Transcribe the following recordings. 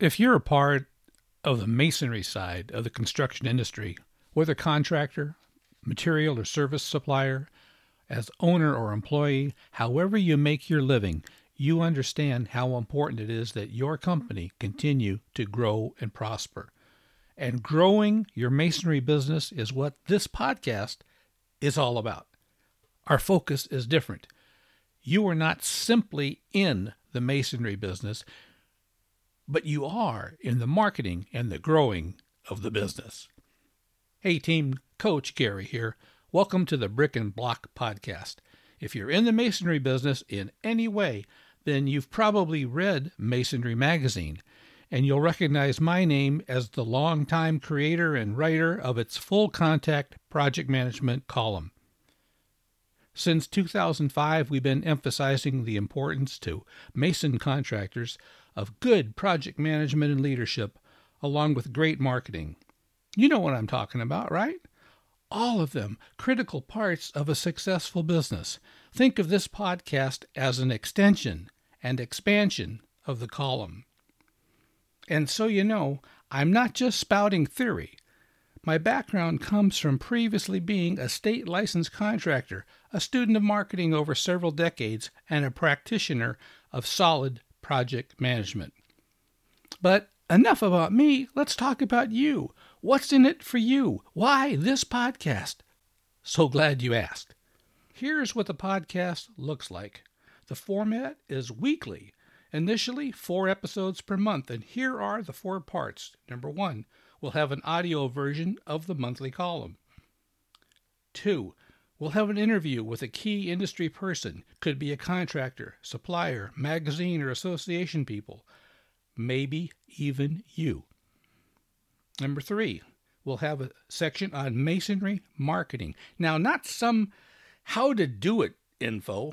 If you're a part of the masonry side of the construction industry, whether contractor, material or service supplier, as owner or employee, however you make your living, you understand how important it is that your company continue to grow and prosper. And growing your masonry business is what this podcast is all about. Our focus is different. You are not simply in the masonry business, but you are in the marketing and the growing of the business. Hey, team, Coach Gary here. Welcome to the Brick and Block Podcast. If you're in the masonry business in any way, then you've probably read Masonry Magazine, and you'll recognize my name as the longtime creator and writer of its full contact project management column. Since 2005, we've been emphasizing the importance to mason contractors of good project management and leadership, along with great marketing. You know what I'm talking about, right? All of them critical parts of a successful business. Think of this podcast as an extension and expansion of the column. And so you know, I'm not just spouting theory. My background comes from previously being a state licensed contractor, a student of marketing over several decades, and a practitioner of solid project management. But enough about me. Let's talk about you. What's in it for you? Why this podcast? So glad you asked. Here's what the podcast looks like the format is weekly, initially four episodes per month, and here are the four parts. Number one, we'll have an audio version of the monthly column. Two, we'll have an interview with a key industry person, could be a contractor, supplier, magazine, or association people, maybe even you. Number three, we'll have a section on masonry marketing. Now, not some how to do it info,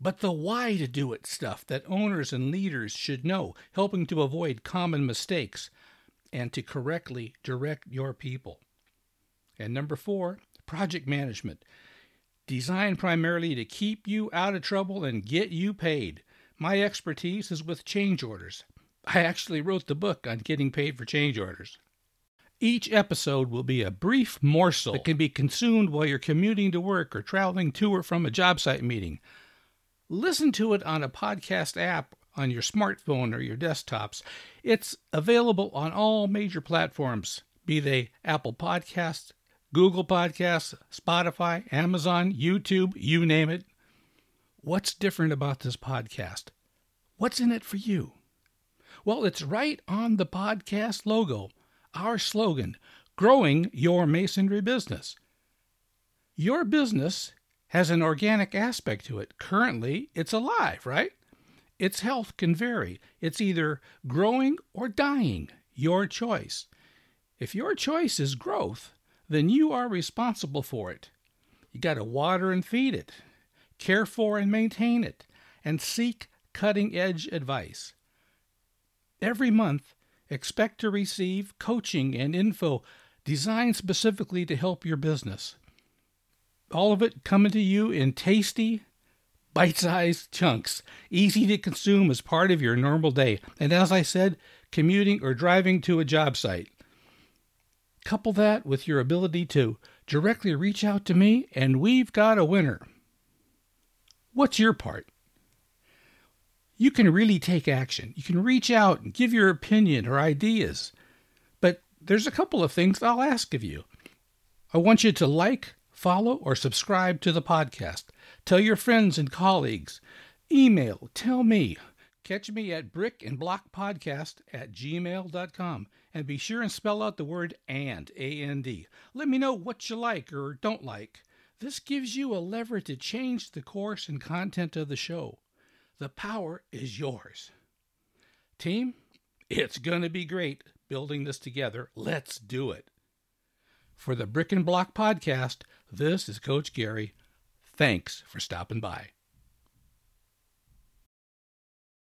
but the why to do it stuff that owners and leaders should know, helping to avoid common mistakes and to correctly direct your people. And number four, project management. Designed primarily to keep you out of trouble and get you paid. My expertise is with change orders. I actually wrote the book on getting paid for change orders. Each episode will be a brief morsel that can be consumed while you're commuting to work or traveling to or from a job site meeting. Listen to it on a podcast app on your smartphone or your desktops. It's available on all major platforms, be they Apple Podcasts, Google Podcasts, Spotify, Amazon, YouTube, you name it. What's different about this podcast? What's in it for you? Well, it's right on the podcast logo, our slogan growing your masonry business. Your business has an organic aspect to it. Currently, it's alive, right? Its health can vary. It's either growing or dying, your choice. If your choice is growth, then you are responsible for it. You got to water and feed it, care for and maintain it, and seek cutting edge advice. Every month, expect to receive coaching and info designed specifically to help your business all of it coming to you in tasty, bite sized chunks, easy to consume as part of your normal day. And as I said, commuting or driving to a job site. Couple that with your ability to directly reach out to me, and we've got a winner. What's your part? You can really take action. You can reach out and give your opinion or ideas. But there's a couple of things I'll ask of you. I want you to like, follow, or subscribe to the podcast. Tell your friends and colleagues. Email, tell me. Catch me at brickandblockpodcast at gmail.com and be sure and spell out the word and, A-N-D. Let me know what you like or don't like. This gives you a lever to change the course and content of the show. The power is yours. Team, it's going to be great building this together. Let's do it. For the Brick and Block Podcast, this is Coach Gary. Thanks for stopping by.